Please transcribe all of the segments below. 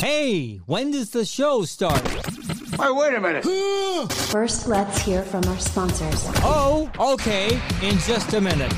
Hey, when does the show start? Hey, wait a minute. First, let's hear from our sponsors. Oh, okay, in just a minute.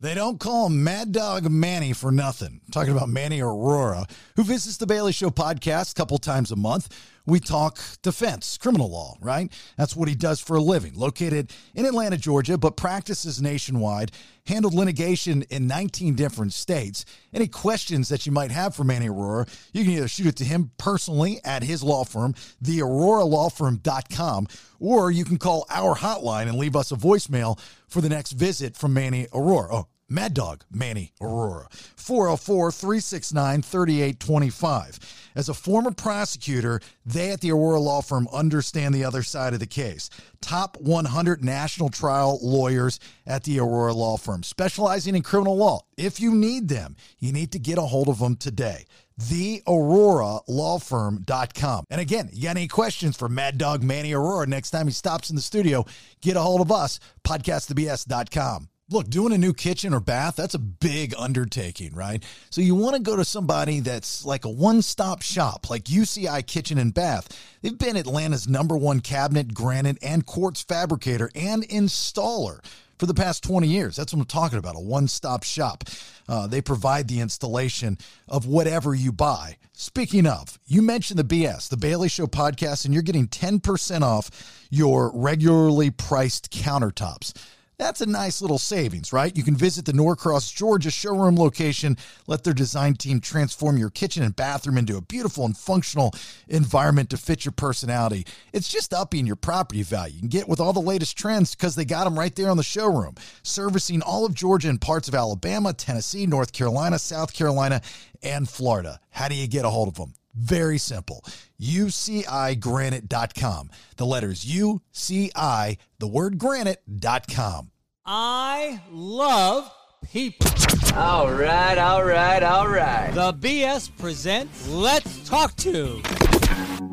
They don't call him Mad Dog Manny for nothing. I'm talking about Manny Arora, who visits the Bailey Show podcast a couple times a month. We talk defense, criminal law, right? That's what he does for a living. Located in Atlanta, Georgia, but practices nationwide, handled litigation in 19 different states. Any questions that you might have for Manny Arora, you can either shoot it to him personally at his law firm, theauroralawfirm.com, or you can call our hotline and leave us a voicemail for the next visit from Manny Arora. Oh, Mad Dog Manny Arora, 404 369 3825. As a former prosecutor, they at the Arora Law Firm understand the other side of the case. Top 100 national trial lawyers at the Arora Law Firm, specializing in criminal law. If you need them, you need to get a hold of them today The Arora Law theauroralawfirm.com. And again, you got any questions for Mad Dog Manny Arora next time he stops in the studio, get a hold of us, podcastthebs.com. Look, doing a new kitchen or bath, that's a big undertaking, right? So you want to go to somebody that's like a one-stop shop, like UCI Kitchen and Bath. They've been Atlanta's number one cabinet, granite, and quartz fabricator and installer for the past 20 years. That's what I'm talking about a one stop shop. Uh, they provide the installation of whatever you buy. Speaking of, you mentioned the BS, the Bailey Show podcast, and you're getting 10% off your regularly priced countertops. That's a nice little savings, right? You can visit the Norcross, Georgia showroom location. Let their design team transform your kitchen and bathroom into a beautiful and functional environment to fit your personality. It's just upping your property value. You can get with all the latest trends because they got them right there on the showroom, servicing all of Georgia and parts of Alabama, Tennessee, North Carolina, South Carolina, and Florida. How do you get a hold of them? Very simple. UCIGranite.com. The letters UCI, the word granite.com. I love people. All right, all right, all right. The BS presents Let's Talk To.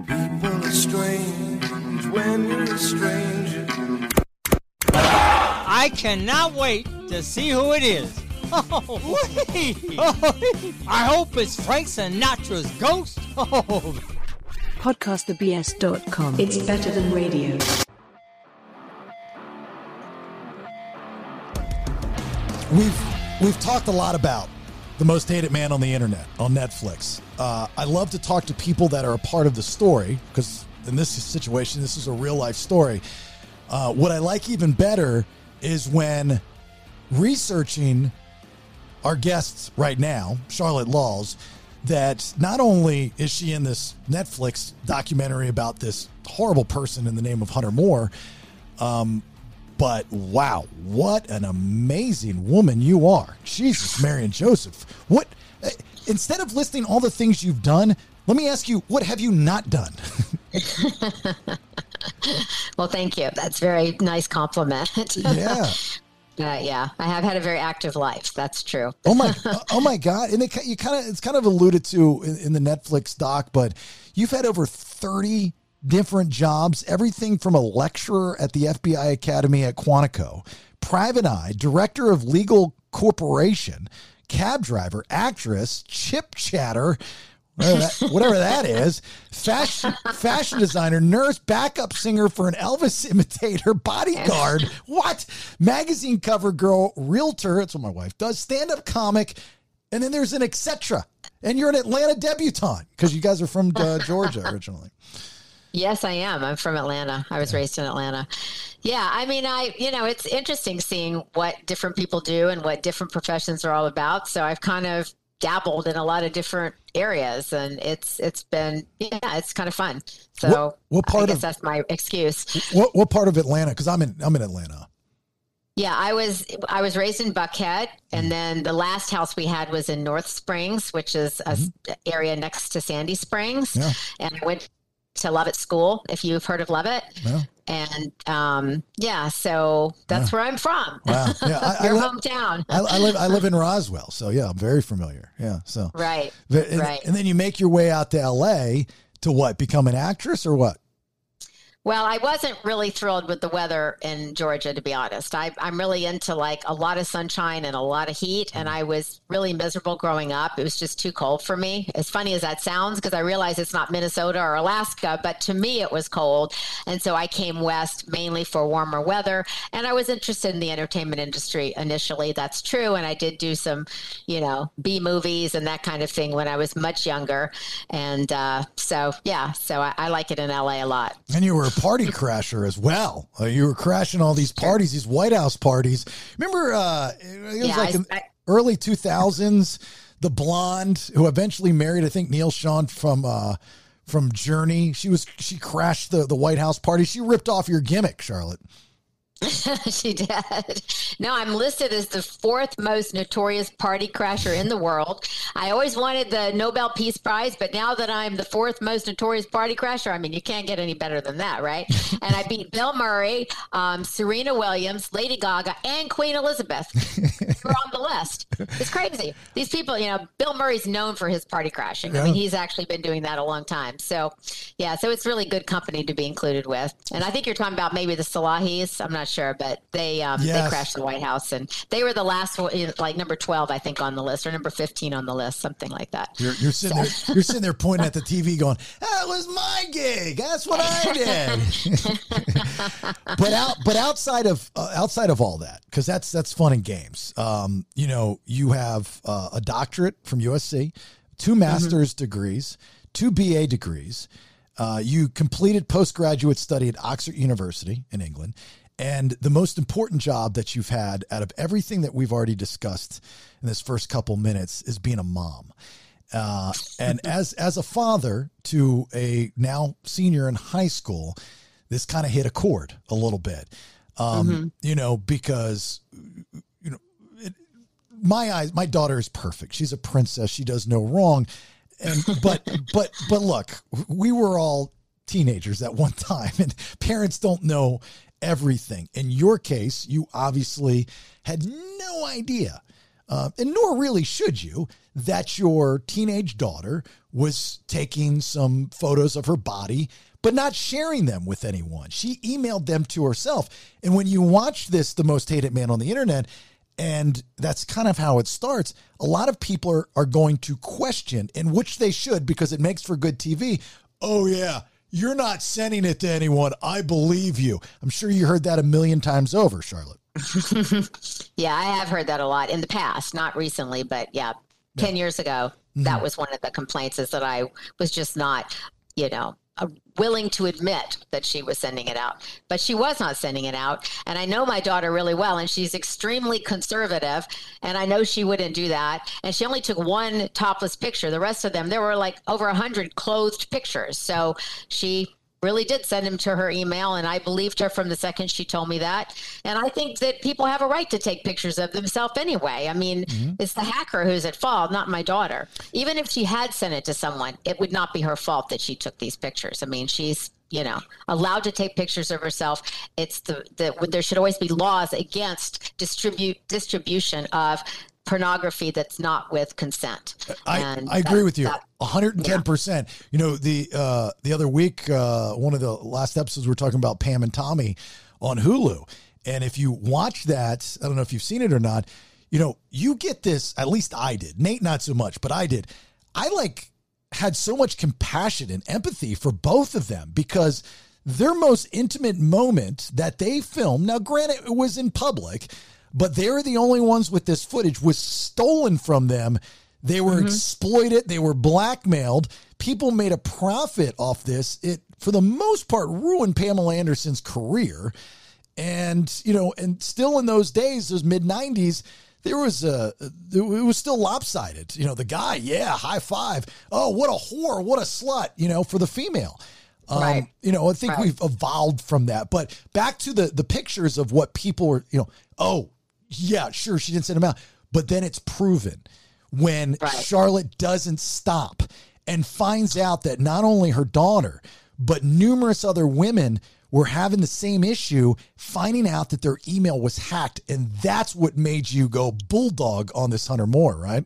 People are strange when you're a stranger. I cannot wait to see who it is. Oh, wait. I hope it's Frank Sinatra's ghost. Oh, Podcastthebs.com. It's better than radio. We've we've talked a lot about the most hated man on the internet on Netflix. Uh, I love to talk to people that are a part of the story because in this situation, this is a real life story. Uh, what I like even better is when researching our guests right now, Charlotte Laws, that not only is she in this Netflix documentary about this horrible person in the name of Hunter Moore, um, but wow, what an amazing woman you are. Jesus, Marion Joseph. What, uh, instead of listing all the things you've done, let me ask you, what have you not done? Well, thank you. That's very nice compliment. yeah. Uh, yeah, I have had a very active life. That's true. Oh my, oh my God! And it, you kind of, it's kind of alluded to in, in the Netflix doc, but you've had over thirty different jobs, everything from a lecturer at the FBI Academy at Quantico, private eye, director of legal corporation, cab driver, actress, chip chatter. Whatever that, whatever that is, fashion fashion designer, nurse, backup singer for an Elvis imitator, bodyguard, what? Magazine cover girl, realtor, that's what my wife does, stand up comic, and then there's an etc. And you're an Atlanta debutante because you guys are from uh, Georgia originally. Yes, I am. I'm from Atlanta. I was raised in Atlanta. Yeah, I mean, I, you know, it's interesting seeing what different people do and what different professions are all about. So I've kind of dabbled in a lot of different areas and it's it's been yeah it's kind of fun so What- what part I guess of- that's my excuse What what part of Atlanta? Because I'm in I'm in Atlanta. yeah i was i was raised in buckhead Mm-hmm. and then the last house we had was in north springs which is a s- area next to sandy springs Mm-hmm. Yeah. and i went to lovett school if you've heard of lovett Yeah. And um yeah so that's where i'm from Wow. Yeah, I, I, your li- hometown I, I live I live in Roswell, so yeah, I'm very familiar. Yeah, so right and, right and then you make your way out to L.A. to what? Become an actress or what? Well, I wasn't really thrilled with the weather in Georgia, to be honest. I, am really into like a lot of sunshine and a lot of heat, and I was really miserable growing up. It was just too cold for me. As funny as that sounds, because I realize it's not Minnesota or Alaska, but to me it was cold. And so I came west mainly for warmer weather, and I was interested in the entertainment industry initially. That's true. And I did do some, you know, B movies and that kind of thing when I was much younger. And uh, so, yeah, so I, I like it in LA a lot. And you were party crasher as well. Uh, you were crashing all these parties, these White House parties. Remember, uh, it was Yeah, like I- in I- early 2000s, the blonde who eventually married, I think, Neal Schon from uh, from Journey. She was she crashed the, the White House party. She ripped off your gimmick, Charlotte. she did. No, I'm listed as the fourth most notorious party crasher in the world. I always wanted the Nobel Peace Prize, but now that I'm the fourth most notorious party crasher, I mean, you can't get any better than that, right? and I beat Bill Murray, um, Serena Williams, Lady Gaga, and Queen Elizabeth. You're on the list. It's crazy. These people, you know, Bill Murray's known for his party crashing. I mean, he's actually been doing that a long time. So, yeah, so it's really good company to be included with. And I think you're talking about maybe the Salahis. I'm not sure, but they um, Yes. they crashed the White House, and they were the last one, like number 12, I think, on the list, or number 15 on the list, something like that. You're, you're sitting there. You're sitting there pointing at the TV, going, "That was my gig. That's what I did." but out, but outside of uh, outside of all that, because that's that's fun and games. Um, you know, you have uh, a doctorate from USC, two master's degrees, two BA degrees. Uh, you completed postgraduate study at Oxford University in England. And the most important job that you've had out of everything that we've already discussed in this first couple minutes is being a mom. Uh, and as as a father to a now senior in high school, this kind of hit a chord a little bit. Um, You know, because you know, it, my eyes, my daughter is perfect. She's a princess. She does no wrong. And but but but look, we were all teenagers at one time, and parents don't know everything. In your case, you obviously had no idea uh, and nor really should you, that your teenage daughter was taking some photos of her body, but not sharing them with anyone. She emailed them to herself. And when you watch this, The Most Hated Man on the Internet, and that's kind of how it starts, a lot of people are, are going to question, and which they should because it makes for good TV. Oh, yeah. You're not sending it to anyone. I believe you. I'm sure you heard that a million times over, Charlotte. Yeah, I have heard that a lot in the past, not recently, but yeah, 10 years ago, that mm-hmm. was one of the complaints is that I was just not, you know, Uh, willing to admit that she was sending it out. But she was not sending it out. And I know my daughter really well, and she's extremely conservative. And I know she wouldn't do that. And she only took one topless picture. The rest of them, there were like over a 100 clothed pictures. So she really did send him to her email and i believed her from the second she told me that. And i think that people have a right to take pictures of themselves anyway. I mean mm-hmm. it's the hacker who's at fault not my daughter. Even if she had sent it to someone it would not be her fault that she took these pictures. I mean she's you know allowed to take pictures of herself. It's the, the there should always be laws against distribute distribution of pornography that's not with consent I, And I agree that- with you. that- 110%. You know, the uh the other week uh one of the last episodes we are talking about Pam and Tommy on Hulu. And if you watch that, I don't know if you've seen it or not, you know, you get this, at least I did. Nate not so much, but I did. I like had so much compassion and empathy for both of them because their most intimate moment that they filmed, now granted it was in public, but they're the only ones with this footage was stolen from them. They were exploited, they were blackmailed. People made a profit off this. It for the most part ruined Pamela Anderson's career. And, you know, and still in those days, those mid 90s, there was a it was still lopsided. You know, the guy, yeah, high five. Oh, what a whore, what a slut, you know, for the female. Um, Right. You know, I think Right. we've evolved from that. But back to the the pictures of what people were, you know, oh, yeah, sure, she didn't send them out. But then it's proven when Right. Charlotte doesn't stop and finds out that not only her daughter, but numerous other women were having the same issue, finding out that their email was hacked. And that's what made you go bulldog on this Hunter Moore, right?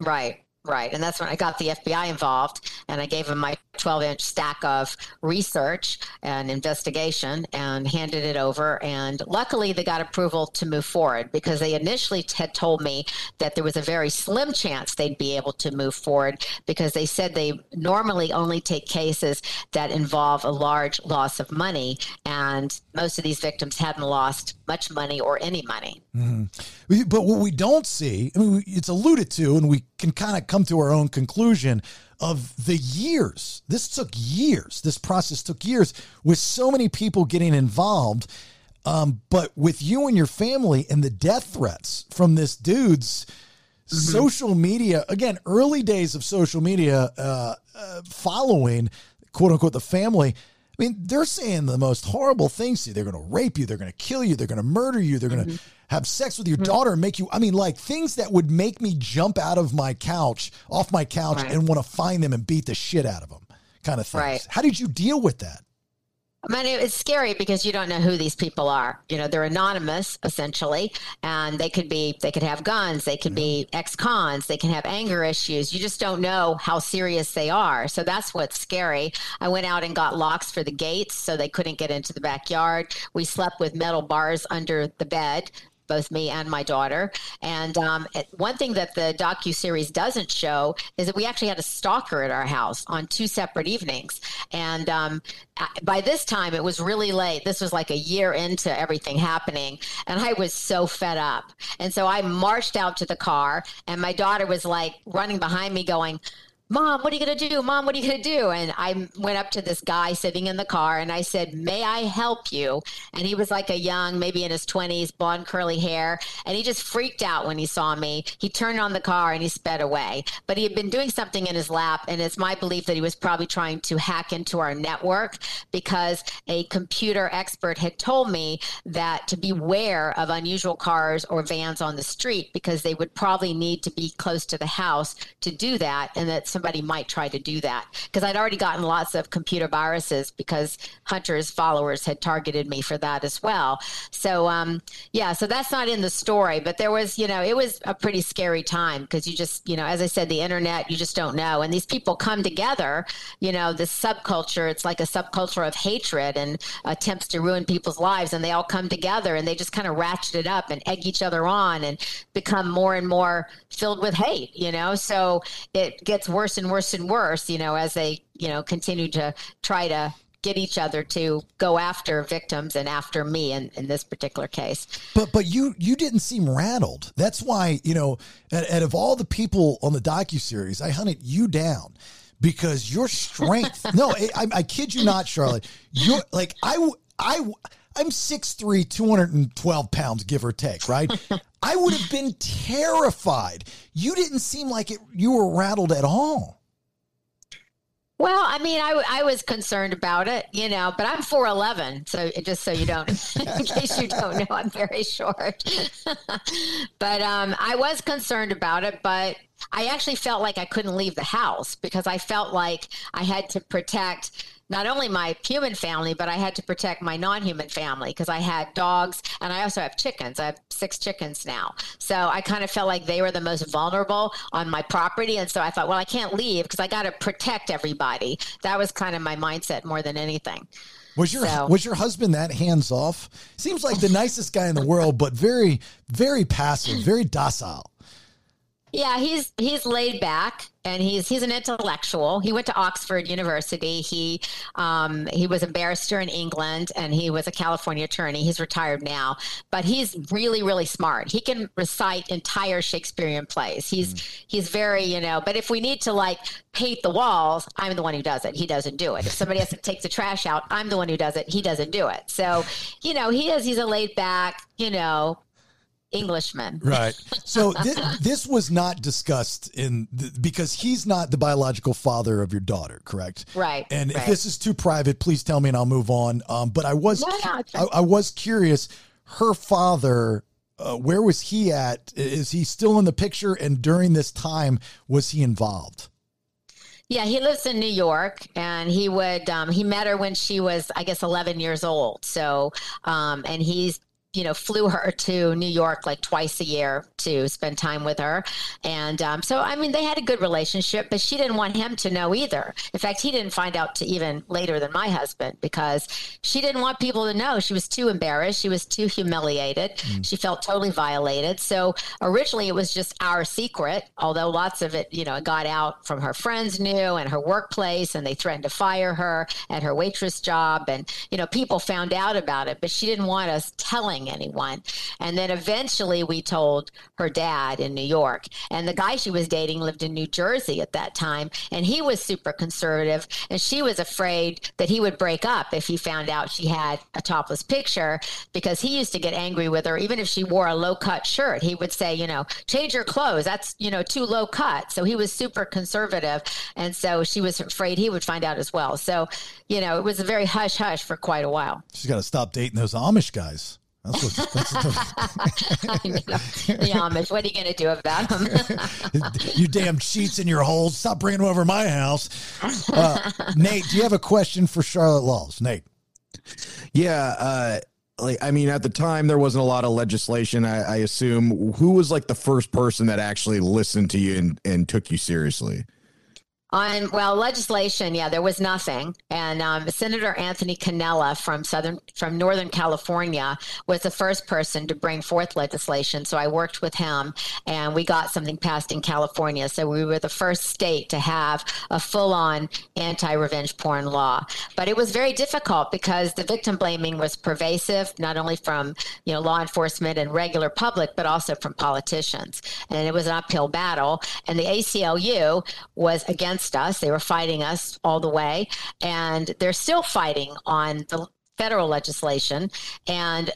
Right, right. And that's when I got the FBI involved and I gave them my 12 inch stack of research and investigation and handed it over. And luckily, they got approval to move forward because they initially had told me that there was a very slim chance they'd be able to move forward because they said they normally only take cases that involve a large loss of money. And most of these victims hadn't lost much money or any money. We- But what we don't see, I mean, it's alluded to, and we can kind of come to our own conclusion of the years. This took years. This process took years with so many people getting involved. Um, but with you and your family and the death threats from this dude's social media, again, early days of social media uh, uh, following, quote unquote, the family. I mean, they're saying the most horrible things to you. They're going to rape you. They're going to kill you. They're going to murder you. They're going to have sex with your hmm. daughter and make you. I mean, like things that would make me jump out of my couch, off my couch, Right. and want to find them and beat the shit out of them, kind of things. Right. How did you deal with that? I mean, it- it's scary because you don't know who these people are. You know, they're anonymous essentially, and they could be, they could have guns, they could be mm-hmm. ex-cons, they can have anger issues. You just don't know how serious they are. So that's what's scary. I went out and got locks for the gates so they couldn't get into the backyard. We slept with metal bars under the bed both me and my daughter. And um, one thing that the docu series doesn't show is that we actually had a stalker at our house on two separate evenings. And um, by this time, it was really late. This was like a year into everything happening, and I was so fed up. And so I marched out to the car, and my daughter was like running behind me, going. Mom, what are you going to do? Mom, what are you going to do? And I went up to this guy sitting in the car and I said, May I help you? And he was like a young, maybe in his 20s, blonde curly hair. And he just freaked out when he saw me. He turned on the car and he sped away. But he had been doing something in his lap. And it's my belief that he was probably trying to hack into our network because a computer expert had told me that to beware of unusual cars or vans on the street because they would probably need to be close to the house to do that and that somebody might try to do that because I'd already gotten lots of computer viruses because Hunter's followers had targeted me for that as well. So um yeah, so that's not in the story, but there was, you know, it was a pretty scary time because you just, you know, as I said the internet, you just don't know and these people come together, you know, this subculture, it's like a subculture of hatred and attempts to ruin people's lives and they all come together and they just kind of ratchet it up and egg each other on and become more and more filled with hate, you know? So it gets worse and worse and worse, you know, as they, you know, continue to try to get each other to go after victims and after me in, in this particular case. But but you you didn't seem rattled. That's why you know, out, out of all the people on the docu series, I hunted you down because your strength. no, I, I, I kid you not, Charlotte. You're like I I I'm 6'3", 212 pounds, give or take, right? I would have been terrified. You didn't seem like it. You were rattled at all. Well, I mean, I, I was concerned about it, you know, but I'm 4'11. So just so you don't, in case you don't know, I'm very short. but um, I was concerned about it, but I actually felt like I couldn't leave the house because I felt like I had to protect not only my human family, but I had to protect my non human family because I had dogs and I also have chickens. I have six chickens now. So I kind of felt like they were the most vulnerable on my property. And so I thought, well, I can't leave because I got to protect everybody. That was kind of my mindset more than anything. Was your So- was your husband that hands off? Seems like the nicest guy in the world, but very very passive, very docile. Yeah, he's he's laid back and he's he's an intellectual. He went to Oxford University. He um, he was a barrister in England and he was a California attorney. He's retired now, but he's really really smart. He can recite entire Shakespearean plays. He's he's very you know. But if we need to like paint the walls, I'm the one who does it. He doesn't do it. If somebody has to take the trash out, I'm the one who does it. He doesn't do it. So you know he is he's a laid back you know Englishman. Right. So this, this was not discussed in the, because he's not the biological father of your daughter, correct? Right, And if this is too private, please tell me and I'll move on. Um, but I was No, no, it's I, I was curious. Her father, uh, where was he at? Is he still in the picture? And during this time, was he involved? Yeah, he lives in New York, and he would um, he met her when she was, I guess, eleven years old. So, um, and he's you know, flew her to New York like twice a year to spend time with her. And um, so, I mean, they had a good relationship, but she didn't want him to know either. In fact, he didn't find out to even later than my husband because she didn't want people to know. She was too embarrassed. She was too humiliated. Mm. She felt totally violated. So originally it was just our secret, although lots of it, you know, got out from her friends knew and her workplace and they threatened to fire her at her waitress job. And, you know, people found out about it, but she didn't want us telling anyone. And then eventually we told her dad in New York. And the guy she was dating lived in New Jersey at that time. And he was super conservative. And she was afraid that he would break up if he found out she had a topless picture because he used to get angry with her. Even if she wore a low cut shirt, he would say, you know, change your clothes. That's, you know, too low cut. So he was super conservative. And so she was afraid he would find out as well. So, you know, it was a very hush hush for quite a while. She's got to stop dating those Amish guys. That's what, that's the, the Amish. What are you going to do about them? you damn cheats in your holes. Stop bringing them over my house. Uh, Nate, do you have a question for Charlotte Laws? Nate. Yeah. Uh, like, I mean, at the time, there wasn't a lot of legislation. I, I assume who was like the first person that actually listened to you and, and took you seriously? On well, legislation, yeah, there was nothing. And um, Senator Anthony Cannella from Southern from Northern California was the first person to bring forth legislation. So I worked with him, and we got something passed in California. So we were the first state to have a full-on anti-revenge porn law. But it was very difficult because the victim blaming was pervasive, not only from you know law enforcement and regular public, but also from politicians. And it was an uphill battle. And the ACLU was against against us. They were fighting us all the way, and they're still fighting on the federal legislation. And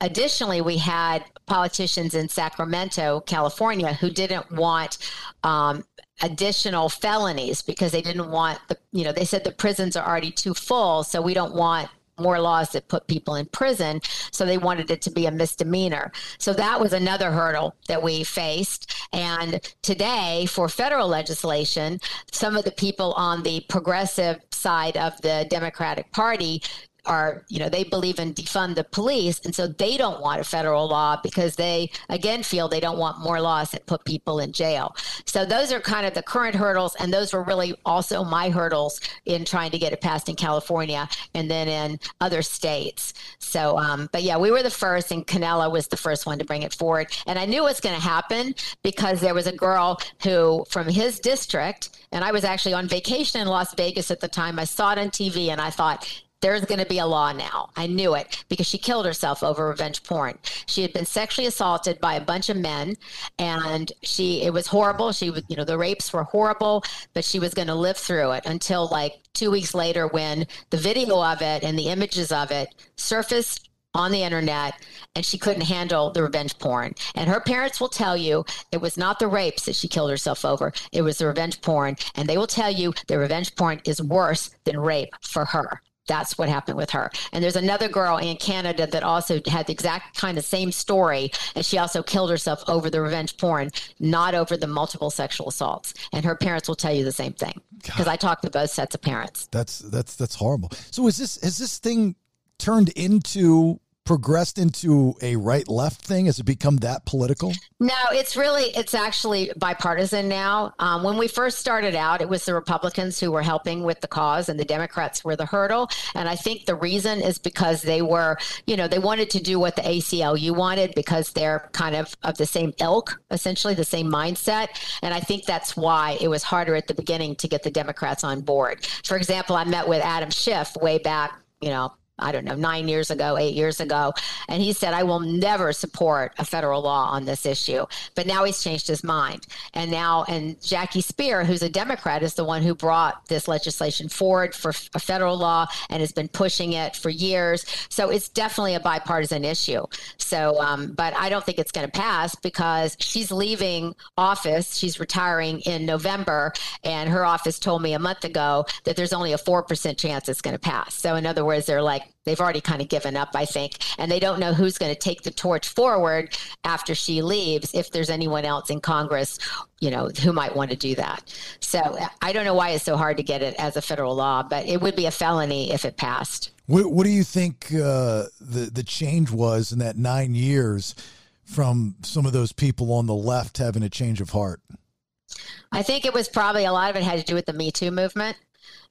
additionally, we had politicians in Sacramento, California, who didn't want um, additional felonies because they didn't want the, you know, they said the prisons are already too full, so we don't want more laws that put people in prison. So they wanted it to be a misdemeanor. So that was another hurdle that we faced. And today, for federal legislation, some of the people on the progressive side of the Democratic Party are, you know, they believe in defund the police. And so they don't want a federal law because they, again, feel they don't want more laws that put people in jail. So those are kind of the current hurdles. And those were really also my hurdles in trying to get it passed in California and then in other states. So, um, but yeah, we were the first, and Cannella was the first one to bring it forward. And I knew was going to happen because there was a girl who, from his district, and I was actually on vacation in Las Vegas at the time. I saw it on TV and I thought, there's going to be a law now. I knew it because she killed herself over revenge porn. She had been sexually assaulted by a bunch of men and she it was horrible. She was, you know, the rapes were horrible, but she was going to live through it until like 2 weeks later when the video of it and the images of it surfaced on the internet and she couldn't handle the revenge porn. And her parents will tell you it was not the rapes that she killed herself over, it was the revenge porn. And they will tell you the revenge porn is worse than rape for her that's what happened with her. And there's another girl in Canada that also had the exact kind of same story, and she also killed herself over the revenge porn, not over the multiple sexual assaults. And her parents will tell you the same thing because I talked to both sets of parents. That's that's that's horrible. So is this has this thing turned into progressed into a right left thing? Has it become that political? No, it's really, it's actually bipartisan now. Um, when we first started out, it was the Republicans who were helping with the cause and the Democrats were the hurdle. And I think the reason is because they were, you know, they wanted to do what the ACLU wanted because they're kind of of the same ilk, essentially the same mindset. And I think that's why it was harder at the beginning to get the Democrats on board. For example, I met with Adam Schiff way back you know, I don't know, nine years ago, eight years ago. And he said, I will never support a federal law on this issue. But now he's changed his mind. And now, and Jackie Speier, who's a Democrat, is the one who brought this legislation forward for a federal law and has been pushing it for years. So it's definitely a bipartisan issue. So, um, but I don't think it's going to pass because she's leaving office. She's retiring in November. And her office told me a month ago that there's only a 4% chance it's going to pass. So, in other words, they're like, they've already kind of given up, I think. And they don't know who's going to take the torch forward after she leaves, if there's anyone else in Congress, you know, who might want to do that. So I don't know why it's so hard to get it as a federal law, but it would be a felony if it passed. What, what do you think uh, the the change was in that nine years from some of those people on the left having a change of heart? I think it was probably a lot of it had to do with the Me Too movement.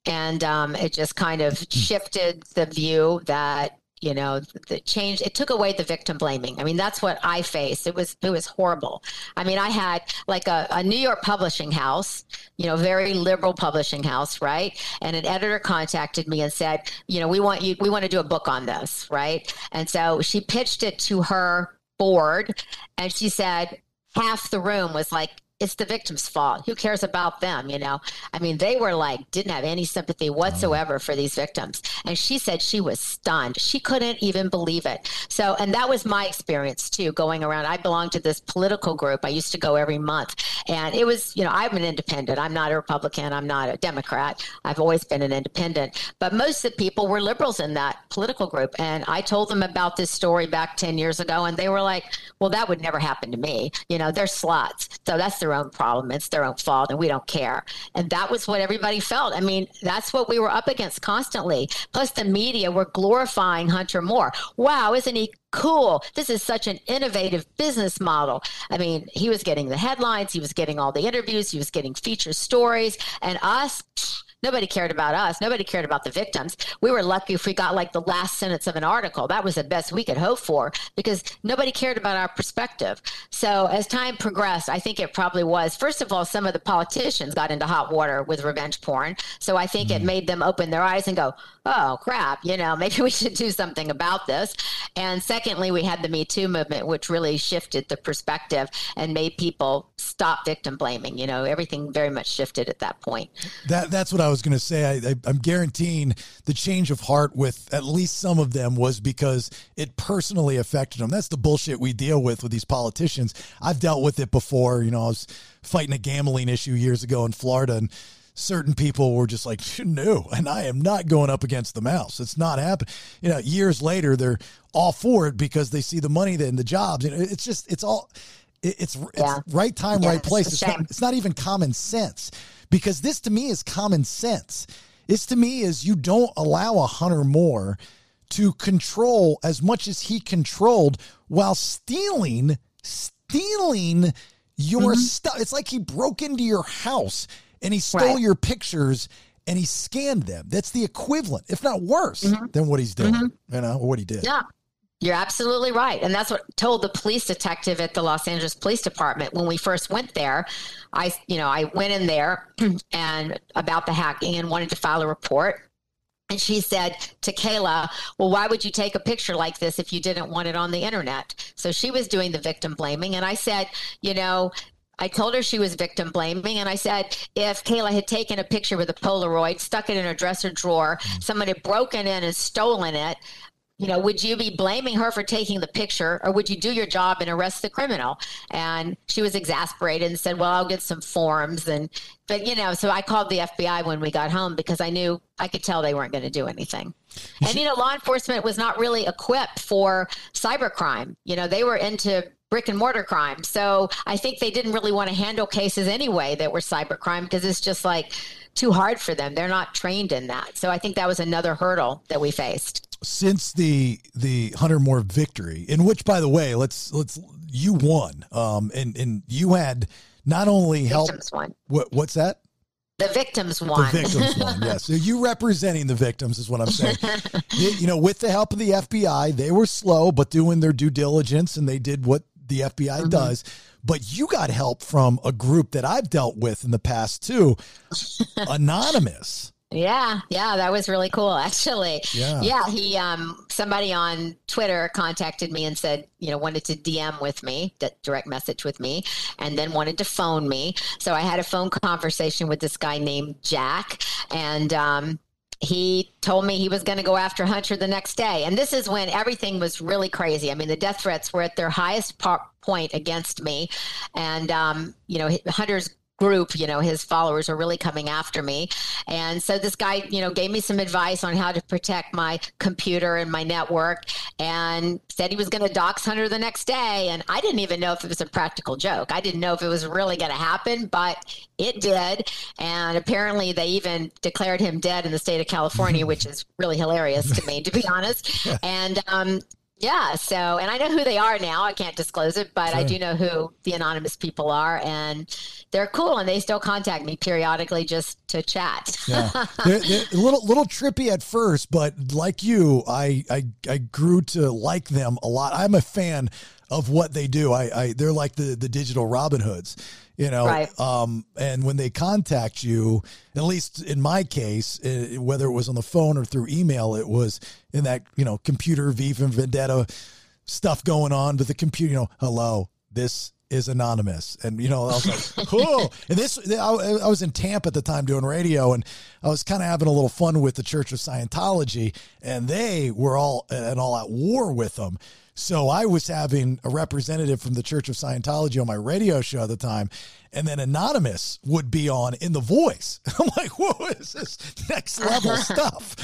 And um, it just kind of shifted the view that you know the change it took away the victim blaming. I mean that's what i faced. It was it was horrible. I mean i had like a, a, new york publishing house you know very liberal publishing house right? And an editor contacted me and said you know we want you we want to do a book on this right? And so she pitched it to her board and she said half the room was like it's the victim's fault. Who cares about them? You know, I mean, they were like, didn't have any sympathy whatsoever for these victims. And she said she was stunned. She couldn't even believe it. So, and that was my experience too, going around. I belonged to this political group. I used to go every month. And it was, you know, I'm an independent. I'm not a Republican. I'm not a Democrat. I've always been an independent. But most of the people were liberals in that political group. And I told them about this story back 10 years ago. And they were like, well, that would never happen to me. You know, they're sluts. So that's own problem. It's their own fault, and we don't care. And that was what everybody felt. I mean, that's what we were up against constantly. Plus, the media were glorifying Hunter Moore. Wow, isn't he cool. This is such an innovative business model. I mean, he was getting the headlines, he was getting all the interviews, he was getting feature stories, and us. Nobody cared about us. Nobody cared about the victims. We were lucky if we got like the last sentence of an article. That was the best we could hope for because nobody cared about our perspective. So as time progressed, I think it probably was, first of all, some of the politicians got into hot water with revenge porn. So I think mm. it made them open their eyes and go, oh, crap, you know, maybe we should do something about this. And secondly, we had the Me Too movement, which really shifted the perspective and made people stop victim blaming. You know, everything very much shifted at that point. That That's what I was going to say. I, I, I'm guaranteeing the change of heart with at least some of them was because it personally affected them. That's the bullshit we deal with with these politicians. I've dealt with it before. You know, I was fighting a gambling issue years ago in Florida and certain people were just like, no, and I am not going up against the mouse. It's not happening. You know, years later, they're all for it because they see the money and the jobs. You know, it's just, it's all, it's, yeah. it's right time, yeah, right place. It's, it's not, it's not even common sense because this to me is common sense. This to me is you don't allow a Hunter Moore to control as much as he controlled while stealing, stealing your mm-hmm. stuff. It's like he broke into your house and he stole right. your pictures and he scanned them. That's the equivalent, if not worse, mm-hmm. than what he's doing, mm-hmm. you know, or what he did. Yeah. You're absolutely right. And that's what told the police detective at the Los Angeles Police Department when we first went there. I, you know, I went in there and about the hacking and wanted to file a report. And she said to Kayla, Well, why would you take a picture like this if you didn't want it on the internet? So she was doing the victim blaming. And I said, You know, I told her she was victim blaming. And I said, if Kayla had taken a picture with a Polaroid, stuck it in her dresser drawer, mm. someone had broken in and stolen it, you know, would you be blaming her for taking the picture or would you do your job and arrest the criminal? And she was exasperated and said, well, I'll get some forms. And, but, you know, so I called the FBI when we got home because I knew I could tell they weren't going to do anything. And, you know, law enforcement was not really equipped for cybercrime. You know, they were into brick and mortar crime. So I think they didn't really want to handle cases anyway that were cybercrime because it's just like too hard for them. They're not trained in that. So I think that was another hurdle that we faced since the the Hunter Moore victory, in which, by the way, let's let's you won, um, and and you had not only help. Won. What what's that? The victims won. The victims won. Yes. So you representing the victims is what I'm saying. you, you know, with the help of the FBI, they were slow, but doing their due diligence, and they did what the FBI mm-hmm. does. But you got help from a group that I've dealt with in the past too, Anonymous. Yeah, yeah, that was really cool actually. Yeah. Yeah, he um somebody on Twitter contacted me and said, you know, wanted to DM with me, direct message with me, and then wanted to phone me. So I had a phone conversation with this guy named Jack and um he told me he was going to go after Hunter the next day. And this is when everything was really crazy. I mean, the death threats were at their highest point against me. And, um, you know, Hunter's group, you know, his followers are really coming after me. And so this guy, you know, gave me some advice on how to protect my computer and my network and said he was going to dox Hunter the next day. And I didn't even know if it was a practical joke. I didn't know if it was really going to happen, but it did. And apparently they even declared him dead in the state of California, which is really hilarious to me, to be honest. And, um, yeah. So, and I know who they are now. I can't disclose it, but I do know who the anonymous people are, and they're cool, and they still contact me periodically just to chat. Yeah, they're, they're a little little trippy at first, but like you, I, I I grew to like them a lot. I'm a fan of what they do. I, I they're like the the digital Robin Hoods, you know. Right. Um, and when they contact you, at least in my case, uh, whether it was on the phone or through email, it was in that you know computer V for Vendetta stuff going on with the computer. You know, hello, this is anonymous and you know i was like oh and this I, I was in tampa at the time doing radio and i was kind of having a little fun with the church of scientology and they were all and all at war with them so I was having a representative from the Church of Scientology on my radio show at the time, and then Anonymous would be on in the voice. I'm like, whoa, is this next level stuff?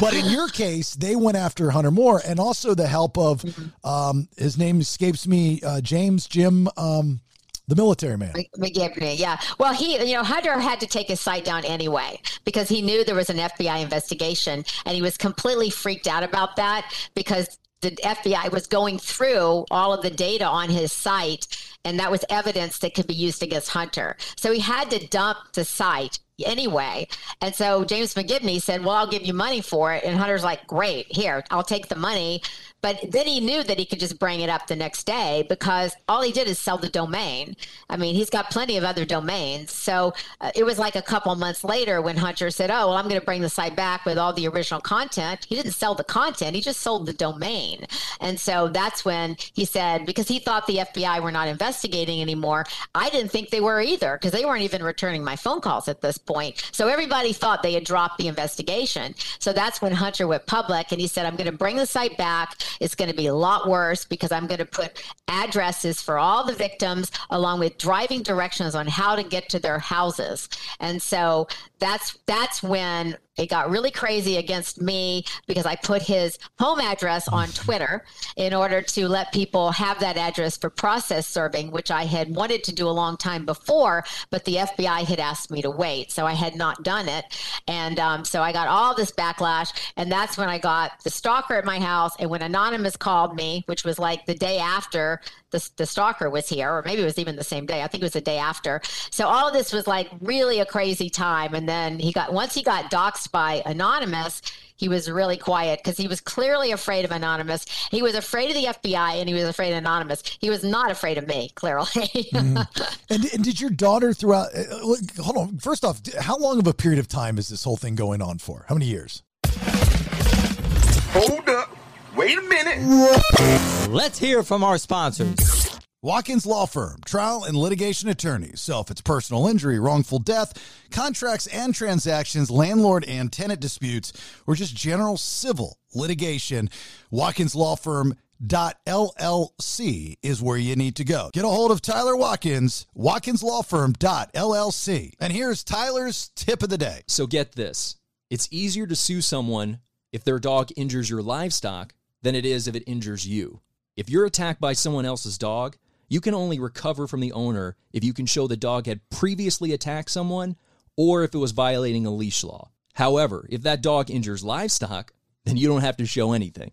but in your case, they went after Hunter Moore and also the help of um, his name escapes me, uh, James Jim. Um, the military man. McGibney, yeah. Well, he, you know, Hunter had to take his site down anyway because he knew there was an FBI investigation and he was completely freaked out about that because the FBI was going through all of the data on his site and that was evidence that could be used against Hunter. So he had to dump the site anyway. And so James McGivney said, Well, I'll give you money for it. And Hunter's like, Great, here, I'll take the money. But then he knew that he could just bring it up the next day because all he did is sell the domain. I mean, he's got plenty of other domains. So uh, it was like a couple months later when Hunter said, Oh, well, I'm going to bring the site back with all the original content. He didn't sell the content, he just sold the domain. And so that's when he said, because he thought the FBI were not investigating anymore, I didn't think they were either because they weren't even returning my phone calls at this point. So everybody thought they had dropped the investigation. So that's when Hunter went public and he said, I'm going to bring the site back. It's going to be a lot worse because I'm going to put addresses for all the victims along with driving directions on how to get to their houses. And so that's that's when it got really crazy against me because I put his home address on Twitter in order to let people have that address for process serving, which I had wanted to do a long time before, but the FBI had asked me to wait. So I had not done it. And um, so I got all this backlash. And that's when I got the stalker at my house. And when Anonymous called me, which was like the day after the, the stalker was here, or maybe it was even the same day. I think it was the day after. So all of this was like really a crazy time. And then he got, once he got doxxed by Anonymous, he was really quiet because he was clearly afraid of Anonymous. He was afraid of the FBI and he was afraid of Anonymous. He was not afraid of me, clearly. Mm-hmm. and, and, did your daughter throughout, uh, hold on, first off, how long of a period of time is this whole thing going on for? How many years? Hold up. Wait a minute. Let's hear from our sponsors. Watkins Law Firm, trial and litigation attorneys. So if it's personal injury, wrongful death, contracts and transactions, landlord and tenant disputes, or just general civil litigation, Watkins Law Firm dot LLC is where you need to go. Get a hold of Tyler Watkins, watkins law firm dot llc And here's Tyler's tip of the day. So get this it's easier to sue someone if their dog injures your livestock than it is if it injures you. If you're attacked by someone else's dog, you can only recover from the owner if you can show the dog had previously attacked someone or if it was violating a leash law. However, if that dog injures livestock, then you don't have to show anything.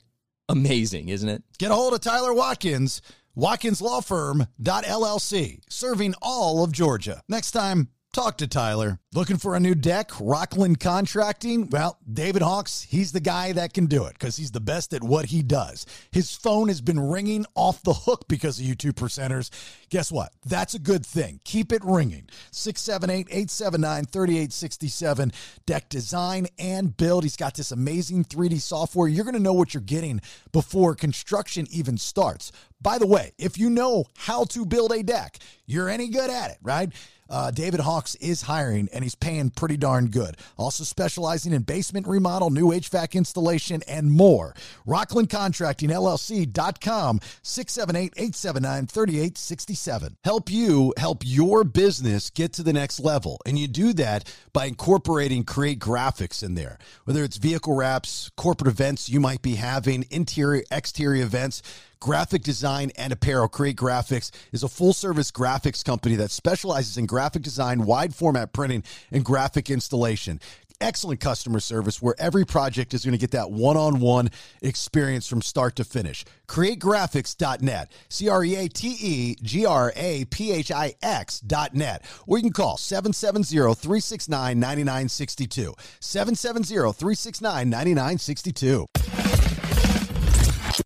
Amazing, isn't it? Get a hold of Tyler Watkins, watkinslawfirm.llc, serving all of Georgia. Next time, talk to Tyler. Looking for a new deck? Rockland Contracting? Well, David Hawks, he's the guy that can do it because he's the best at what he does. His phone has been ringing off the hook because of you two percenters. Guess what? That's a good thing. Keep it ringing. 678 879 3867. Deck design and build. He's got this amazing 3D software. You're going to know what you're getting before construction even starts. By the way, if you know how to build a deck, you're any good at it, right? Uh, David Hawks is hiring and he's paying pretty darn good. Also specializing in basement remodel, new HVAC installation, and more. Rockland Contracting LLC.com 678 879 3867. Help you help your business get to the next level. And you do that by incorporating Create Graphix in there, whether it's vehicle wraps, corporate events you might be having, interior, exterior events graphic design and apparel. Create Graphix is a full service graphics company that specializes in graphic design, wide format printing, and graphic installation. Excellent customer service where every project is going to get that one on one experience from start to finish. CreateGraphix.net, C R E A T E G R A P H I X.net, or you can call 770 369 9962. 770 369 9962.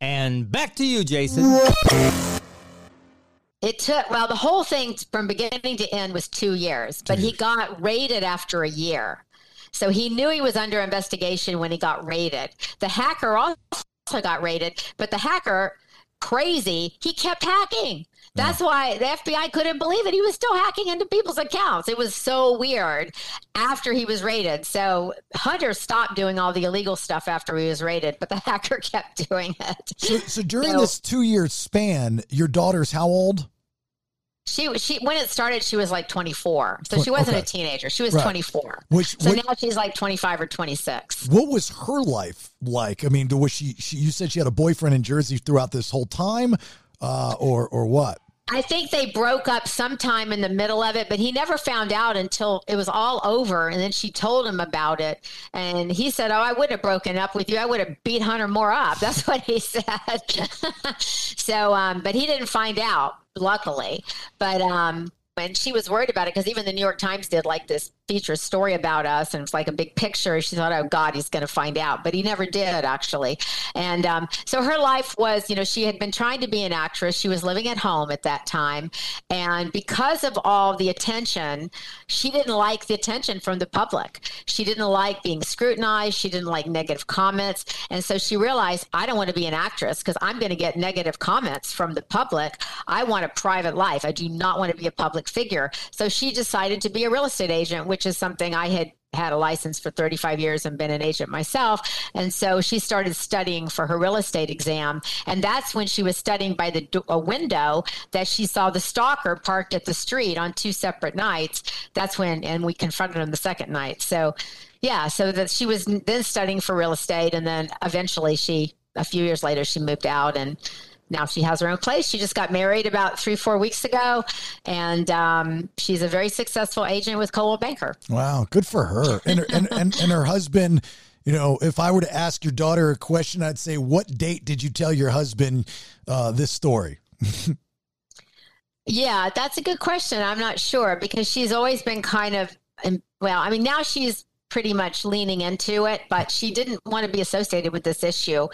And back to you, Jason. It took, well, the whole thing from beginning to end was two years, but he got raided after a year. So he knew he was under investigation when he got raided. The hacker also got raided, but the hacker, crazy, he kept hacking. That's why the FBI couldn't believe it. He was still hacking into people's accounts. It was so weird after he was raided. So Hunter stopped doing all the illegal stuff after he was raided, but the hacker kept doing it. So, so during So- this two year span, your daughter's how old? She she when it started, she was like 24. So she wasn't okay. a teenager. She was Right. 24. Which, So which now she's like 25 or 26. what was her life like? I mean, was she, she? You said she had a boyfriend in Jersey throughout this whole time, uh, or or what? I think they broke up sometime in the middle of it, but he never found out until it was all over. And then she told him about it. And he said, Oh, I wouldn't have broken up with you. I would have beat Hunter Moore up. That's what he said. so, um, but he didn't find out, luckily. But, um, and she was worried about it because even the New York Times did like this feature story about us, and it's like a big picture. She thought, "Oh God, he's going to find out," but he never did actually. And um, so her life was, you know, she had been trying to be an actress. She was living at home at that time, and because of all the attention, she didn't like the attention from the public. She didn't like being scrutinized. She didn't like negative comments, and so she realized, I don't want to be an actress because I'm going to get negative comments from the public. I want a private life. I do not want to be a public figure. So she decided to be a real estate agent, which is something I had had a license for 35 years and been an agent myself. And so she started studying for her real estate exam. And that's when she was studying by the a window that she saw the stalker parked at the street on two separate nights. That's when, and we confronted him the second night. So, yeah, so that she was then studying for real estate. And then eventually she, a few years later, she moved out and now she has her own place. She just got married about three, four weeks ago, and um, she's a very successful agent with Coldwell Banker. Wow, good for her. And her, and, and and her husband. You know, if I were to ask your daughter a question, I'd say, "What date did you tell your husband uh, this story?" Yeah, that's a good question. I'm not sure because she's always been kind of, um, well, I mean, now she's pretty much leaning into it, but she didn't want to be associated with this issue.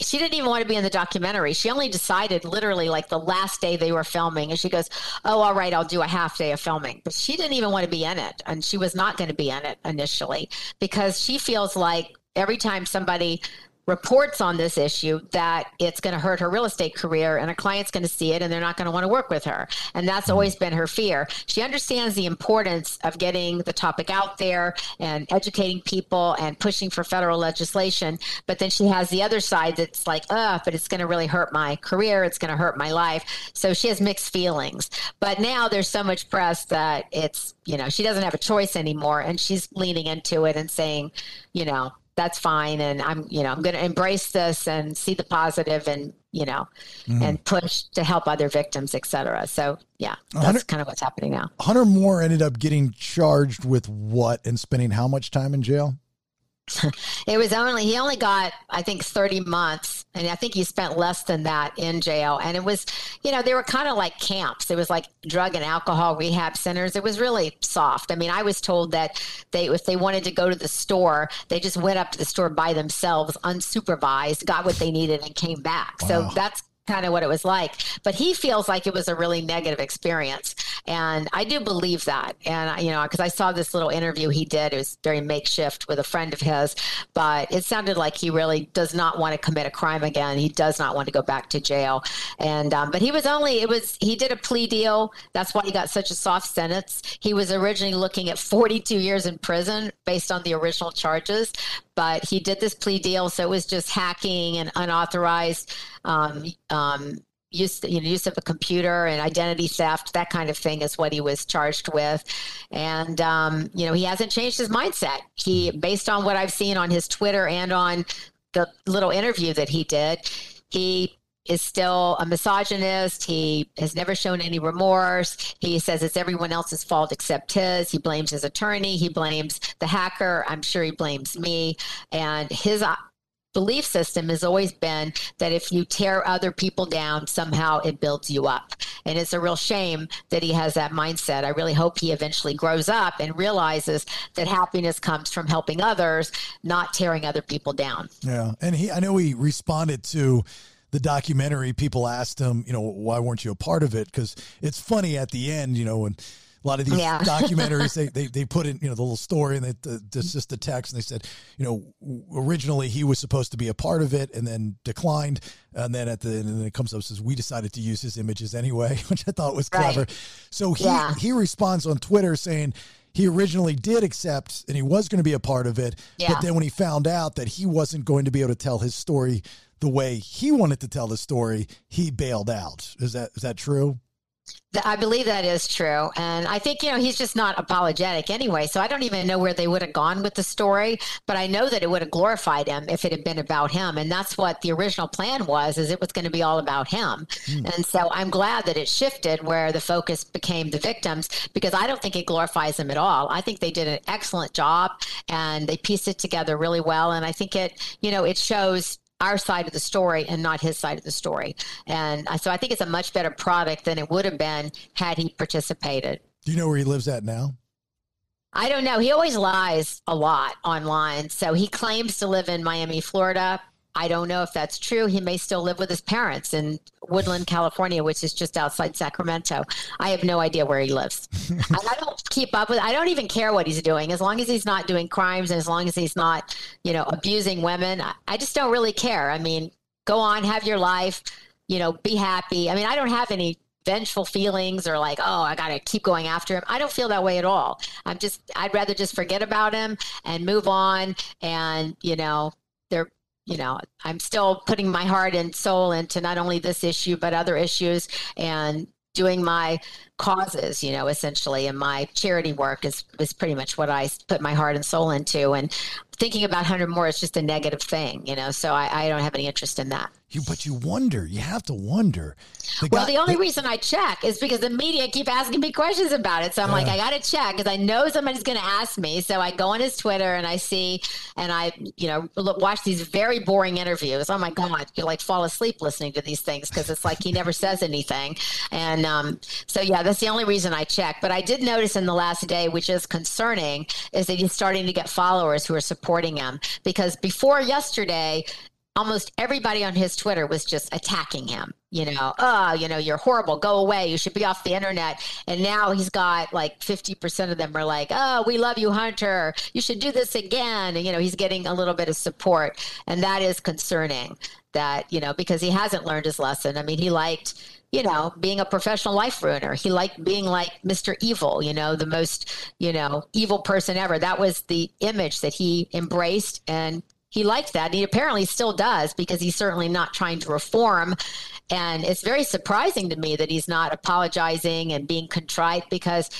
She didn't even want to be in the documentary. She only decided literally like the last day they were filming, and she goes, Oh, all right, I'll do a half day of filming. But she didn't even want to be in it, and she was not going to be in it initially because she feels like every time somebody reports on this issue that it's going to hurt her real estate career and a client's going to see it and they're not going to want to work with her. And that's always been her fear. She understands the importance of getting the topic out there and educating people and pushing for federal legislation but then she has the other side that's like uh but it's going to really hurt my career. It's going to hurt my life. So she has mixed feelings. But now there's so much press that it's you know she doesn't have a choice anymore and she's leaning into it and saying you know that's fine. And i'm you know i'm going to embrace this and see the positive and you know mm-hmm. and push to help other victims et cetera. So yeah that's hundred- kind of what's happening now. Hunter Moore ended up getting charged with what and spending how much time in jail? It was only he only got i think 30 months and i think he spent less than that in jail. And it was you know they were kind of like camps. It was like drug and alcohol rehab centers. It was really soft. I mean i was told that they if they wanted to go to the store they just went up to the store by themselves unsupervised got what they needed and came back. So that's kind of what it was like. But he feels like it was a really negative experience. And I do believe that. And, you know, because I saw this little interview he did, it was very makeshift with a friend of his, but it sounded like he really does not want to commit a crime again. He does not want to go back to jail. And, um, but he was only, it was, he did a plea deal. That's why he got such a soft sentence. He was originally looking at 42 years in prison based on the original charges, but he did this plea deal. So it was just hacking and unauthorized um, um, use you know use of a computer and identity theft that kind of thing is what he was charged with and um, you know he hasn't changed his mindset he based on what i've seen on his twitter and on the little interview that he did he is still a misogynist. He has never shown any remorse. He says it's everyone else's fault except his. He blames his attorney. He blames the hacker. I'm sure he blames me. And his uh, belief system has always been that if you tear other people down, somehow it builds you up. And it's a real shame that he has that mindset. I really hope he eventually grows up and realizes that happiness comes from helping others, not tearing other people down. Yeah. And he, I know he responded to, the documentary, people asked him, you know, why weren't you a part of it? Because it's funny at the end, you know, when a lot of these yeah. documentaries they, they they put in you know the little story and they, the, it's just the text and they said you know originally he was supposed to be a part of it and then declined and then at the and then it comes up says we decided to use his images anyway which I thought was clever right. so he yeah. he responds on Twitter saying he originally did accept and he was going to be a part of it yeah. but then when he found out that he wasn't going to be able to tell his story the way he wanted to tell the story he bailed out is that is that true I believe that is true. And I think, you know, he's just not apologetic anyway. So I don't even know where they would have gone with the story, but I know that it would have glorified him if it had been about him. And that's what the original plan was, is it was going to be all about him. Mm. And so I'm glad that it shifted where the focus became the victims because I don't think it glorifies them at all. I think they did an excellent job and they pieced it together really well. And I think it, you know, it shows our side of the story and not his side of the story. And so I think it's a much better product than it would have been had he participated. Do you know where he lives at now? I don't know. He always lies a lot online. So he claims to live in Miami, Florida. I don't know if that's true. He may still live with his parents in Woodland, California, which is just outside Sacramento. I have no idea where he lives. I don't keep up with. I don't even care what he's doing as long as he's not doing crimes and as long as he's not, you know, abusing women. I, I just don't really care. I mean, go on, have your life. You know, be happy. I mean, I don't have any vengeful feelings or like, oh, I got to keep going after him. I don't feel that way at all. I'm just, I'd rather just forget about him and move on. And, you know, you know, I'm still putting my heart and soul into not only this issue, but other issues and doing my causes, you know, essentially. And my charity work is, is pretty much what I put my heart and soul into. And thinking about Hunter Moore is just a negative thing, you know, so I, I don't have any interest in that. You, but you wonder, you have to wonder. The well, guy, the only the, reason I check is because the media keep asking me questions about it. So I'm like, I got to check because I know somebody's going to ask me. So I go on his Twitter and I see, and I, you know, look, watch these very boring interviews. Oh my God, you like fall asleep listening to these things because it's like he never says anything. And um, so, yeah, that's the only reason I check. But I did notice in the last day, which is concerning, is that he's starting to get followers who are supporting him because before yesterday, almost everybody on his Twitter was just attacking him. You know, oh, you know, you're horrible. Go away. You should be off the internet. And now he's got like 50% of them are like, oh, we love you, Hunter. You should do this again. And, you know, he's getting a little bit of support. And that is concerning that, you know, because he hasn't learned his lesson. I mean, he liked, you know, being a professional life ruiner. He liked being like Mr. Evil, you know, the most, you know, evil person ever. That was the image that he embraced and he liked that. And He apparently still does because he's certainly not trying to reform. And it's very surprising to me that he's not apologizing and being contrite because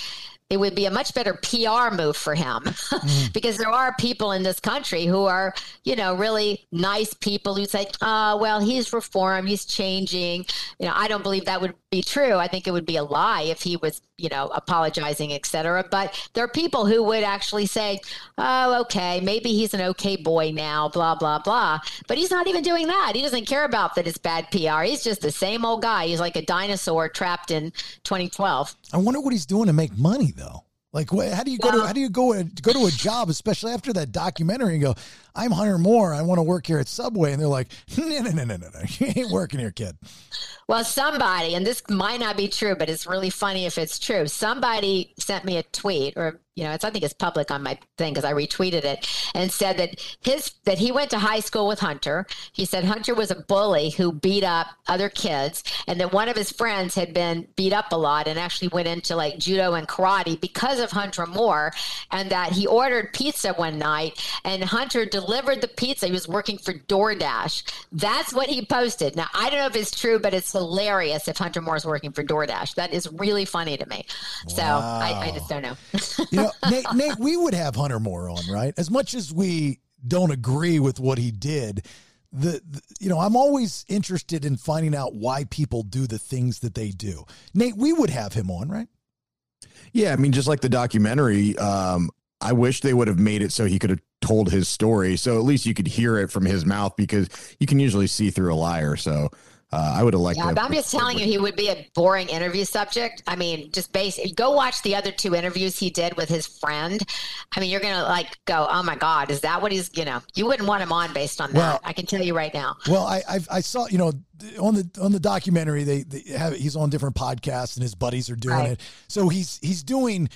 it would be a much better PR move for him mm. because there are people in this country who are, you know, really nice people who say, oh, well, he's reformed, he's changing. You know, I don't believe that would be true. I think it would be a lie if he was, you know, apologizing, etc. But there are people who would actually say, oh, okay, maybe he's an okay boy now, blah, blah, blah. But he's not even doing that. He doesn't care about that it's bad PR. He's just the same old guy. He's like a dinosaur trapped in 2012. I wonder what he's doing to make money though. Like, how do you go to how do you go go to a job, especially after that documentary, and go, I'm Hunter Moore. I want to work here at Subway. And they're like, no, no, no, no, no, no. You ain't working here, kid. Well, somebody, and this might not be true, but it's really funny if it's true. Somebody sent me a tweet, or you know, it's I think it's public on my thing because I retweeted it, and said that his that he went to high school with Hunter. He said Hunter was a bully who beat up other kids, and that one of his friends had been beat up a lot and actually went into like judo and karate because of Hunter Moore, and that he ordered pizza one night and Hunter delivered the pizza. He was working for DoorDash. That's what he posted. Now I don't know if it's true, but it's hilarious if Hunter Moore is working for DoorDash. That is really funny to me. So I, I just don't know. You know, Nate, Nate, we would have Hunter Moore on, right? As much as we don't agree with what he did, the, the you know, I'm always interested in finding out why people do the things that they do. Nate, we would have him on, right? Yeah, I mean, just like the documentary, um, I wish they would have made it so he could have told his story, so at least you could hear it from his mouth because you can usually see through a liar. So uh, I would have liked. Yeah, but I'm just telling you, he would be a boring interview subject. I mean, just base. Go watch the other two interviews he did with his friend. I mean, you're gonna like go, oh my god, is that what he's? You know, you wouldn't want him on based on that. I can tell you right now. Well, I I've, I saw you know on the on the documentary they, they have he's on different podcasts and his buddies are doing Right. it. So he's he's doing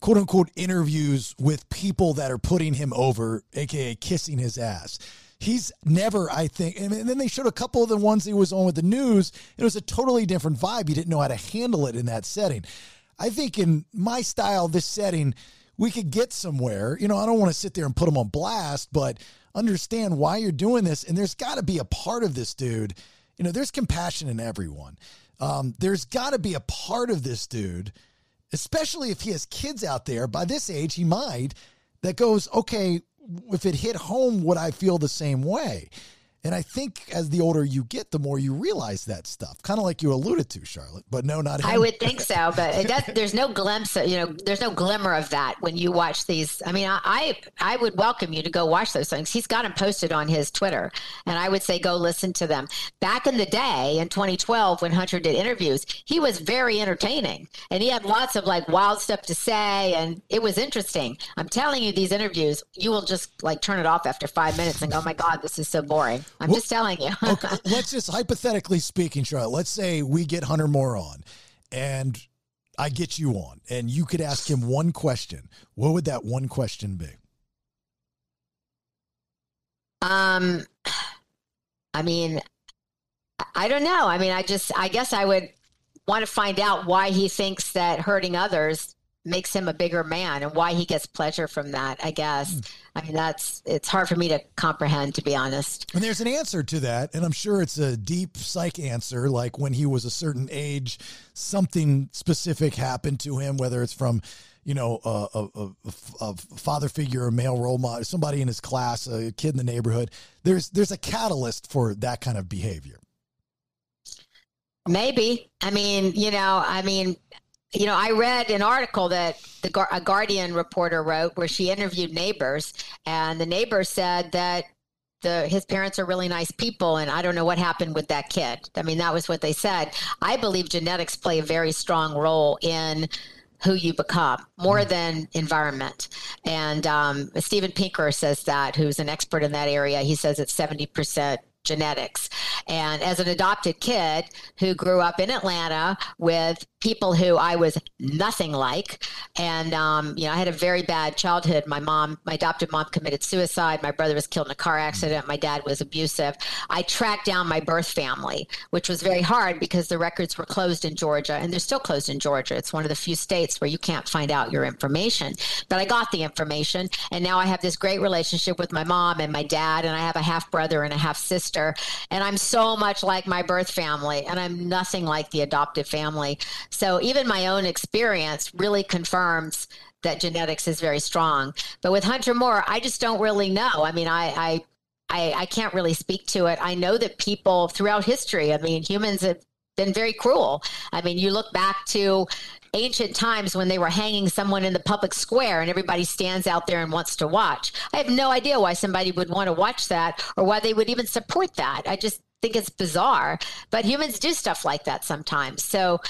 quote unquote interviews with people that are putting him over, aka kissing his ass. He's never, I think, and then they showed a couple of the ones he was on with the news. It was a totally different vibe. He didn't know how to handle it in that setting. I think in my style, this setting, we could get somewhere. You know, I don't want to sit there and put him on blast, but understand why you're doing this. And there's got to be a part of this dude. You know, there's compassion in everyone. Um, there's got to be a part of this dude, especially if he has kids out there. By this age, he might that goes, okay, if it hit home, would I feel the same way? And I think as the older you get, the more you realize that stuff. Kind of like you alluded to, Charlotte. But no, not him. I would think so, but it does, there's no glimpse, of, you know, there's no glimmer of that when you watch these. I mean, I, I I would welcome you to go watch those things. He's got them posted on his Twitter, and I would say go listen to them. Back in the day, in 2012, when Hunter did interviews, he was very entertaining, and he had lots of like wild stuff to say, and it was interesting. I'm telling you, these interviews, you will just like turn it off after five minutes and go, "Oh my god, this is so boring." I'm just telling you. okay, let's just hypothetically speaking, Charlotte, let's say we get Hunter Moore on and I get you on and you could ask him one question. What would that one question be? Um, I mean, I don't know. I mean, I just, I guess I would want to find out why he thinks that hurting others makes him a bigger man and why he gets pleasure from that. I guess. Hmm. I mean, that's, it's hard for me to comprehend, to be honest. And there's an answer to that, and I'm sure it's a deep psych answer. Like when he was a certain age, something specific happened to him, whether it's from, you know, a, a, a, a father figure, a male role model, somebody in his class, a kid in the neighborhood. There's there's a catalyst for that kind of behavior. Maybe. I mean, you know, I mean, you know, I read an article that the a Guardian reporter wrote where she interviewed neighbors, and the neighbors said that the his parents are really nice people, and I don't know what happened with that kid. I mean, that was what they said. I believe genetics play a very strong role in who you become more than environment. And um, Steven Pinker says that, who's an expert in that area. He says it's seventy percent genetics. And as an adopted kid who grew up in Atlanta with people who I was nothing like, and um, you know, I had a very bad childhood. My mom, my adopted mom, committed suicide. My brother was killed in a car accident. My dad was abusive. I tracked down my birth family, which was very hard because the records were closed in Georgia, and they're still closed in Georgia. It's one of the few states where you can't find out your information. But I got the information, and now I have this great relationship with my mom and my dad, and I have a half brother and a half sister, and I'm so much like my birth family, and I'm nothing like the adoptive family. So even my own experience really confirms that genetics is very strong. But with Hunter Moore, I just don't really know. I mean, I, I I, I can't really speak to it. I know that people throughout history, I mean, humans have been very cruel. I mean, you look back to ancient times when they were hanging someone in the public square and everybody stands out there and wants to watch. I have no idea why somebody would want to watch that or why they would even support that. I just think it's bizarre. But humans do stuff like that sometimes. So,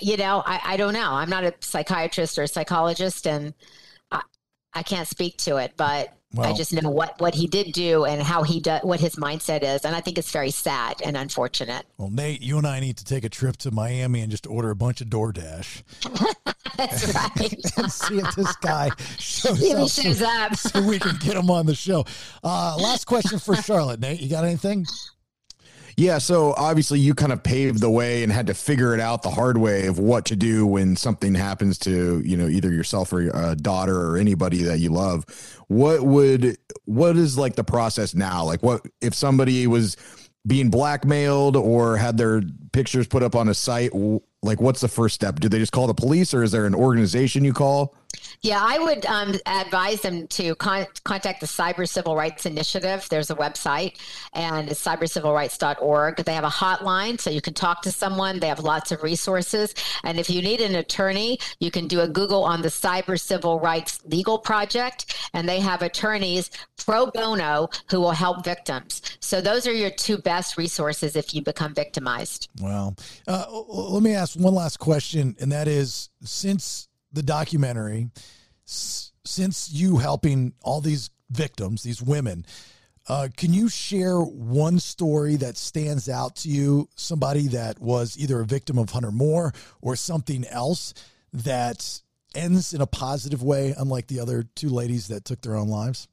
you know, I, I don't know. I'm not a psychiatrist or a psychologist, and I, I can't speak to it, but I just know what what he did do and how he do, what his mindset is, and I think it's very sad and unfortunate. Well, Nate, you and I need to take a trip to Miami and just order a bunch of DoorDash That's right. and see if this guy shows if he up, shows so, up. so we can get him on the show. Uh, last question for Charlotte. Nate, you got anything? Yeah, so obviously you kind of paved the way and had to figure it out the hard way of what to do when something happens to, you know, either yourself or a daughter or anybody that you love. What would what is like the process now? Like what if somebody was being blackmailed or had their pictures put up on a site, like what's the first step? Do they just call the police or is there an organization you call? Yeah, I would um, advise them to con- contact the Cyber Civil Rights Initiative. There's a website, and it's cybercivilrights.org. They have a hotline, so you can talk to someone. They have lots of resources. And if you need an attorney, you can do a Google on the Cyber Civil Rights Legal Project, and they have attorneys pro bono who will help victims. So those are your two best resources if you become victimized. Well, uh, let me ask one last question, and that is since the documentary, s- since you helping all these victims, these women, uh, can you share one story that stands out to you? Somebody that was either a victim of Hunter Moore or something else that ends in a positive way, unlike the other two ladies that took their own lives?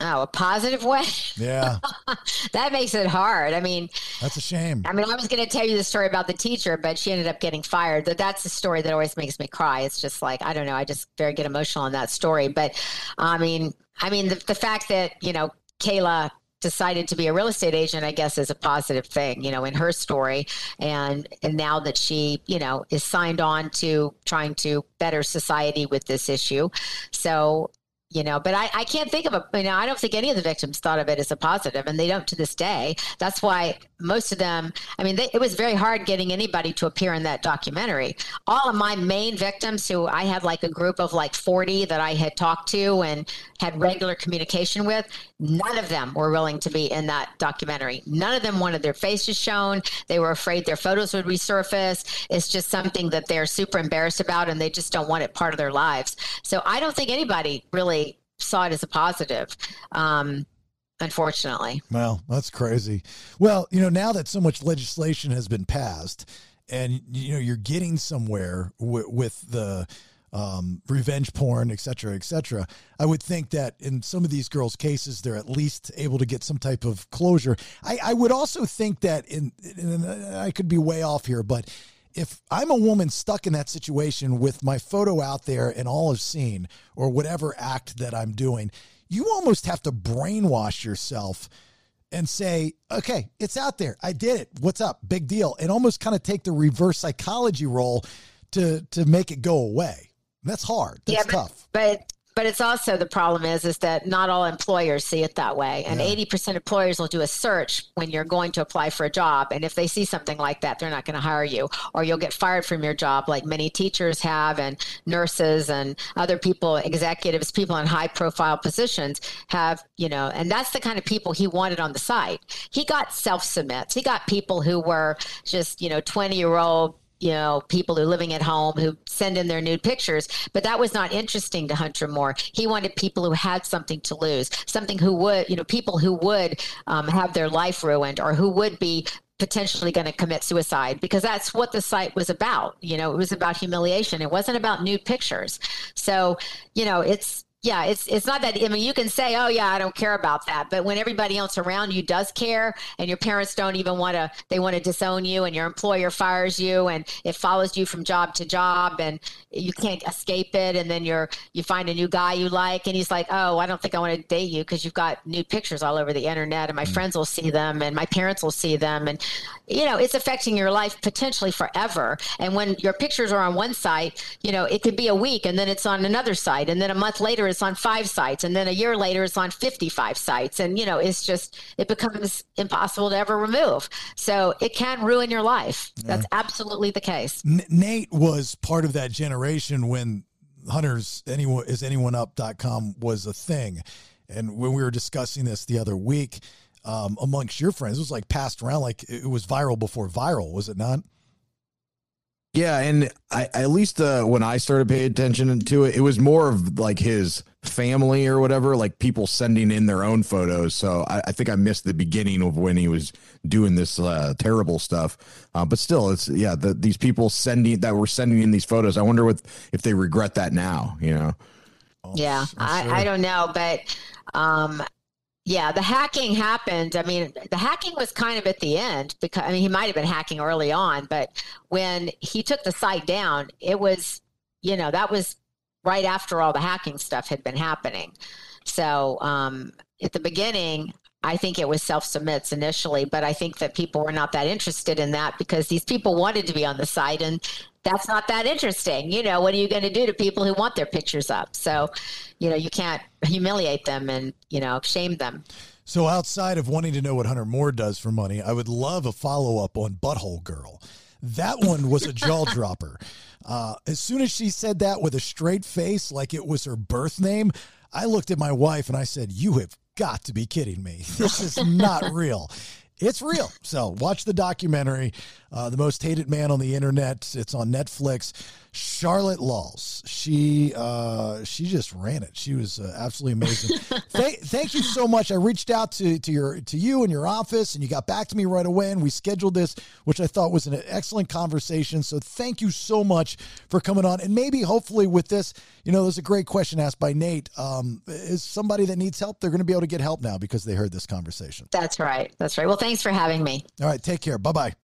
Oh, a positive way? Yeah, that makes it hard. I mean, that's a shame. I mean, I was going to tell you the story about the teacher, but she ended up getting fired. But that's the story that always makes me cry. It's just like I don't know. I just very get emotional on that story. But I mean, I mean, the, the fact that you know Kayla decided to be a real estate agent, I guess, is a positive thing. You know, in her story, and and now that she you know is signed on to trying to better society with this issue, so you know but I, I can't think of a you know i don't think any of the victims thought of it as a positive and they don't to this day. That's why most of them i mean they, it was very hard getting anybody to appear in that documentary. All of my main victims who i had like a group of like 40 that i had talked to and had regular communication with none of them were willing to be in that documentary. None of them wanted their faces shown. They were afraid their photos would resurface. It's just something that they're super embarrassed about and they just don't want it part of their lives. So i don't think anybody really saw it as a positive. Um, unfortunately Well, that's crazy. Well, you know, now that so much legislation has been passed, and you know you're getting somewhere w- with the um, revenge porn, et cetera, et cetera. I would think that in some of these girls' cases, they're at least able to get some type of closure. I, I would also think that in, in, I could be way off here, but if I'm a woman stuck in that situation with my photo out there and all is seen, or whatever act that I'm doing, you almost have to brainwash yourself and say, okay, it's out there. I did it. What's up? Big deal. And almost kind of take the reverse psychology role to to make it go away. That's hard. That's but, tough. But but it's also the problem is is that not all employers see it that way, and Yeah. eighty percent of employers will do a search when you're going to apply for a job, and if they see something like that, they're not going to hire you, or you'll get fired from your job, like many teachers have, and nurses and other people, executives, people in high profile positions have, you know, and that's the kind of people he wanted on the site. He got self submits. He got people who were just you know twenty year old you know, people who are living at home who send in their nude pictures. But that was not interesting to Hunter Moore. He wanted people who had something to lose, something who would, you know, people who would um, have their life ruined or who would be potentially going to commit suicide because that's what the site was about. You know, it was about humiliation. It wasn't about nude pictures. So, you know, it's, yeah, it's it's not that. I mean, you can say, "Oh, yeah, I don't care about that," but when everybody else around you does care, and your parents don't even want to, they want to disown you, and your employer fires you, and it follows you from job to job, and you can't escape it, and then you're you find a new guy you like, and he's like, "Oh, I don't think I want to date you because you've got nude pictures all over the internet, and my mm. friends will see them, and my parents will see them, and you know, it's affecting your life potentially forever. And when your pictures are on one site, you know, it could be a week, and then it's on another site, and then a month later it's on five sites and then a year later it's on 55 sites. And you know it's just it becomes impossible to ever remove. So it can ruin your life. That's absolutely the case. N- Nate was part of that generation when Hunter's anyone is anyone up.com was a thing. And when we were discussing this the other week um, amongst your friends, it was like passed around like it was viral before viral, was it not? Yeah, and I at least uh, when I started paying attention to it, it was more of like his family or whatever, like people sending in their own photos. So I, I think I missed the beginning of when he was doing this uh, terrible stuff. Uh, but still, it's yeah, the, these people sending that were sending in these photos. I wonder what if they regret that now. You know? yeah, I, I don't know, but um, yeah, the hacking happened. I mean, the hacking was kind of at the end because I mean, he might have been hacking early on, but when he took the site down, it was, you know, that was right after all the hacking stuff had been happening. So um, at the beginning, I think it was self submits initially, but I think that people were not that interested in that because these people wanted to be on the site and that's not that interesting. You know, what are you going to do to people who want their pictures up? So, you know, you can't humiliate them and, you know, shame them. So outside of wanting to know what Hunter Moore does for money, I would love a follow up on Butthole Girl. That one was a jaw dropper. Uh, as soon as she said that with a straight face, like it was her birth name, I looked at my wife and I said, You have got to be kidding me. This is not real. It's real. So watch the documentary, uh, The Most Hated Man on the Internet. It's on Netflix. Charlotte Laws. She uh, she just ran it. She was uh, absolutely amazing. Th- thank you so much. I reached out to to your to you and your office, and you got back to me right away, and we scheduled this, which I thought was an excellent conversation. So thank you so much for coming on, and maybe hopefully with this, you know, there's a great question asked by Nate. Um, is somebody that needs help? They're going to be able to get help now because they heard this conversation. That's right. That's right. Well, thanks for having me. All right. Take care. Bye bye.